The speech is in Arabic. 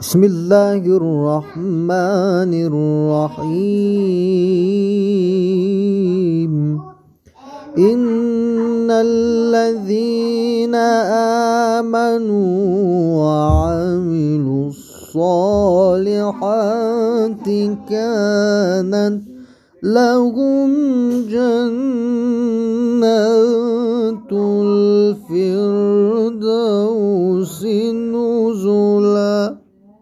بسم الله الرحمن الرحيم. إن الذين آمنوا وعملوا الصالحات كانت لهم جنات الفردوس